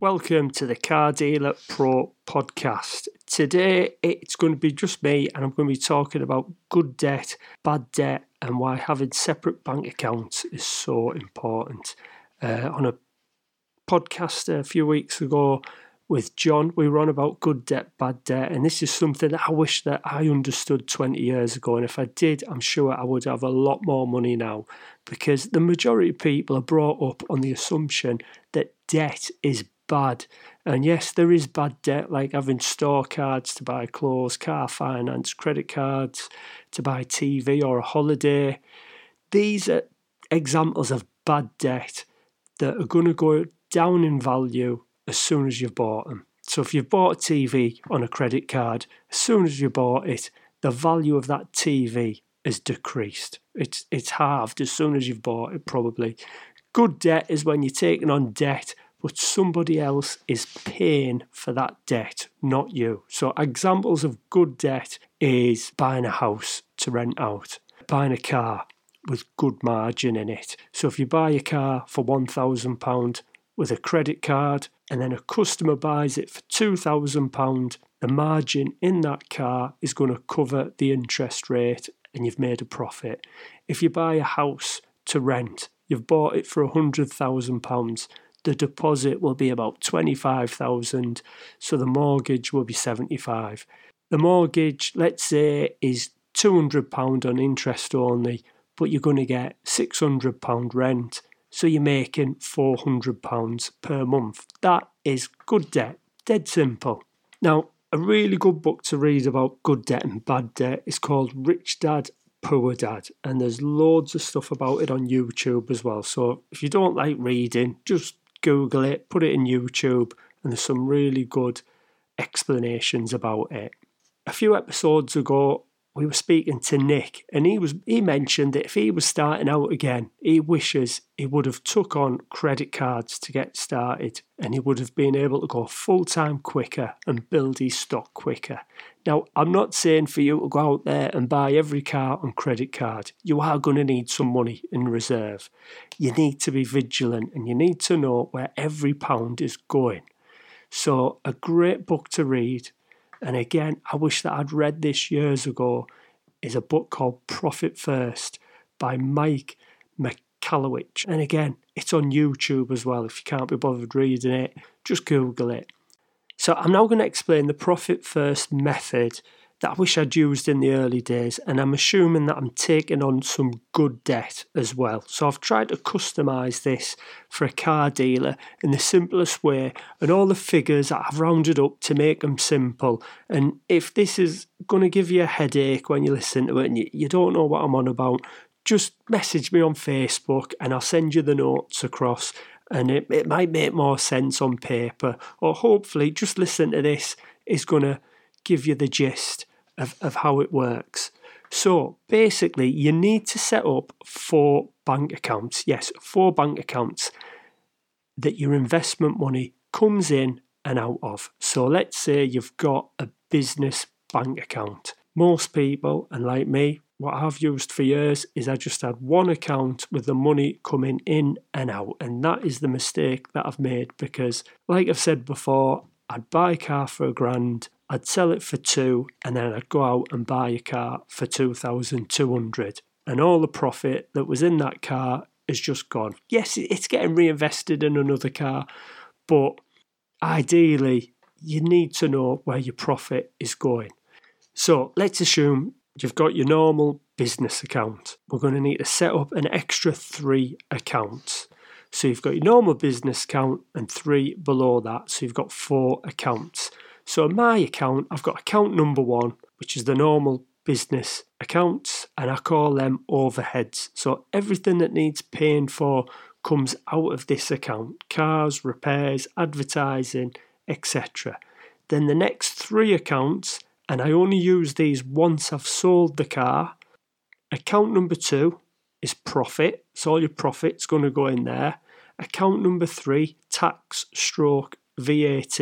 Welcome to the Car Dealer Pro podcast. Today it's going to be just me and I'm going to be talking about good debt, bad debt, and why having separate bank accounts is so important. Uh, on a podcast a few weeks ago with John, we were on about good debt, bad debt, and this is something that I wish that I understood 20 years ago. And if I did, I'm sure I would have a lot more money now because the majority of people are brought up on the assumption that debt is bad. And yes, there is bad debt, like having store cards to buy clothes, car finance, credit cards to buy TV or a holiday. These are examples of bad debt that are going to go down in value as soon as you've bought them. So if you've bought a TV on a credit card, as soon as you bought it, the value of that TV has decreased. It's it's halved as soon as you've bought it, probably. Good debt is when you're taking on debt but somebody else is paying for that debt, not you. So, examples of good debt is buying a house to rent out, buying a car with good margin in it. So, if you buy a car for £1,000 with a credit card and then a customer buys it for £2,000, the margin in that car is going to cover the interest rate and you've made a profit. If you buy a house to rent, you've bought it for £100,000 the deposit will be about 25,000 so the mortgage will be 75 the mortgage let's say is 200 pound on interest only but you're going to get 600 pound rent so you're making 400 pounds per month. That is good debt dead simple. Now a really good book to read about good debt and bad debt is called Rich Dad Poor Dad, and there's loads of stuff about it on YouTube as well. So if you don't like reading, just Google it, put it in YouTube, and there's some really good explanations about it. A few episodes ago, we were speaking to Nick, and he was he mentioned that if he was starting out again, he wishes he would have took on credit cards to get started, and he would have been able to go full time quicker and build his stock quicker. Now, I'm not saying for you to go out there and buy every car on credit card. You are going to need some money in reserve. You need to be vigilant, and you need to know where every pound is going. So, a great book to read and again, I wish that I'd read this years ago, is a book called Profit First by Mike Michalowicz. And again, it's on YouTube as well. If you can't be bothered reading it, just Google it. So I'm now going to explain the Profit First method that I wish I'd used in the early days, and I'm assuming that I'm taking on some good debt as well. So I've tried to customize this for a car dealer in the simplest way, and all the figures I've rounded up to make them simple. And if this is going to give you a headache when you listen to it and you, you don't know what I'm on about, just message me on Facebook and I'll send you the notes across. And it, it might make more sense on paper, or hopefully, just listen to this is going to give you the gist of, of how it works. So basically, you need to set up four bank accounts. Yes, four bank accounts that your investment money comes in and out of. So let's say you've got a business bank account. Most people, and like me, what I've used for years is I just had one account with the money coming in and out. And that is the mistake that I've made because, like I've said before, I'd buy a car for a grand, I'd sell it for two, and then I'd go out and buy a car for 2,200. And all the profit that was in that car is just gone. Yes, it's getting reinvested in another car, but ideally, you need to know where your profit is going. So let's assume you've got your normal business account. We're going to need to set up an extra three accounts. So you've got your normal business account and three below that. So you've got four accounts. So in my account, I've got account number one, which is the normal business accounts, and I call them overheads. So everything that needs paying for comes out of this account cars, repairs, advertising, etc. Then the next three accounts, and I only use these once I've sold the car. Account number two is profit, so all your profit's going to go in there. Account number three, tax stroke VAT.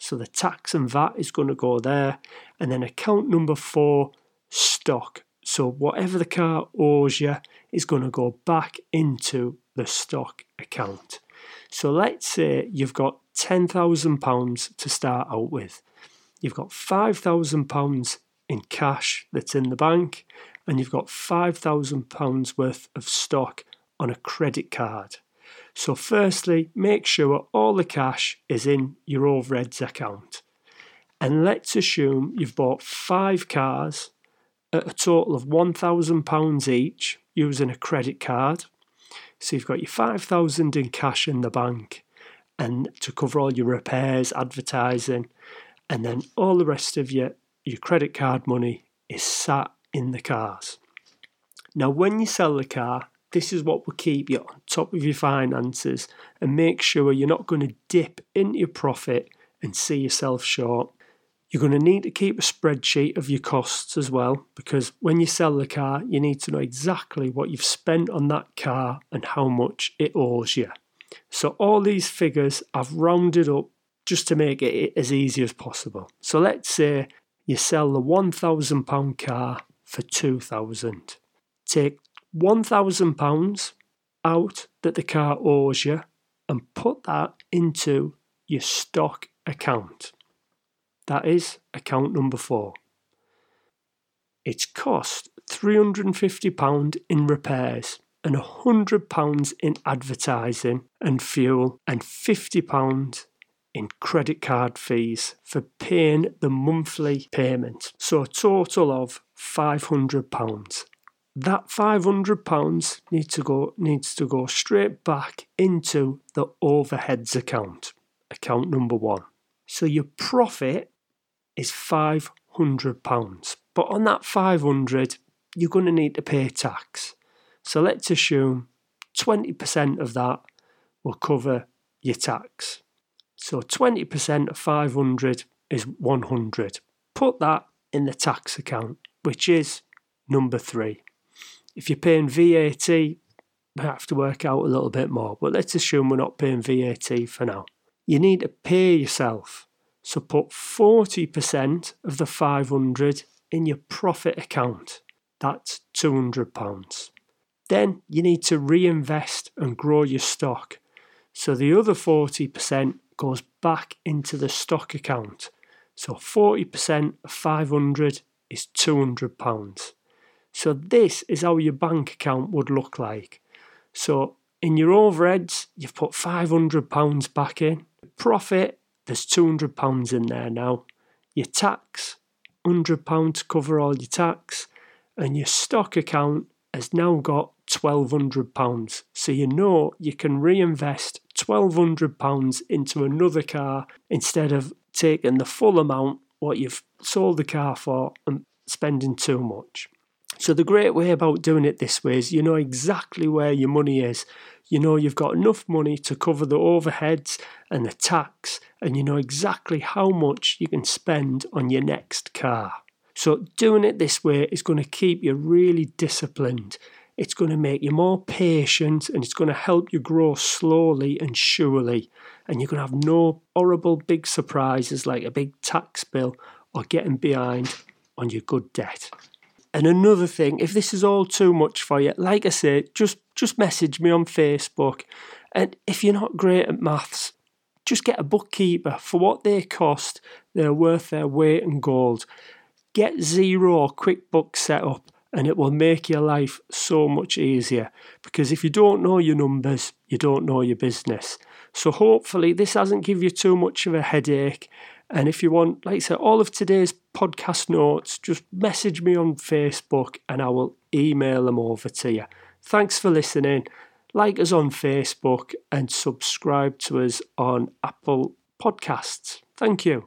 So the tax and VAT is going to go there. And then account number four, stock. So whatever the car owes you is going to go back into the stock account. So let's say you've got £10,000 to start out with. You've got £5,000 in cash that's in the bank, and you've got £5,000 worth of stock on a credit card. So, firstly, make sure all the cash is in your overheads account. And let's assume you've bought five cars at a total of £1,000 each using a credit card. So you've got your 5000 in cash in the bank and to cover all your repairs, advertising, and then all the rest of your, your credit card money is sat in the cars. Now, when you sell the car, this is what will keep you on top of your finances and make sure you're not going to dip into your profit and see yourself short. You're going to need to keep a spreadsheet of your costs as well because when you sell the car, you need to know exactly what you've spent on that car and how much it owes you. So, all these figures I've rounded up just to make it as easy as possible. So, let's say you sell the £1,000 car for 2000 Take £1,000 out that the car owes you and put that into your stock account. That is account number four. It's cost £350 in repairs and £100 in advertising and fuel and £50 in credit card fees for paying the monthly payment. So a total of £500. That £500 needs to go needs to go straight back into the overheads account, account number 1. So your profit is £500. But on that 500 you're going to need to pay tax. So let's assume 20% of that will cover your tax. So 20% of 500 is 100. Put that in the tax account, which is number three. If you're paying VAT, we have to work out a little bit more, but let's assume we're not paying VAT for now. You need to pay yourself so put 40% of the 500 in your profit account. That's £200. Then you need to reinvest and grow your stock. So the other 40% goes back into the stock account. So 40% of 500 is £200. So this is how your bank account would look like. So in your overheads, you've put £500 back in. Profit, there's £200 in there now. Your tax, £100 to cover all your tax. And your stock account has now got £1,200. So you know you can reinvest £1,200 into another car instead of taking the full amount what you've sold the car for and spending too much. So the great way about doing it this way is you know exactly where your money is. You know you've got enough money to cover the overheads and the tax, and you know exactly how much you can spend on your next car. So doing it this way is going to keep you really disciplined. It's going to make you more patient and it's going to help you grow slowly and surely. And you're going to have no horrible big surprises like a big tax bill or getting behind on your good debt. And another thing, if this is all too much for you, like I say, just just message me on Facebook. And if you're not great at maths, just get a bookkeeper. For what they cost, they're worth their weight in gold. Get Xero QuickBooks set up and it will make your life so much easier. Because if you don't know your numbers, you don't know your business. So hopefully this hasn't give you too much of a headache and if you want, like I said, all of today's podcast notes, just message me on Facebook and I will email them over to you. Thanks for listening. Like us on Facebook and subscribe to us on Apple Podcasts. Thank you.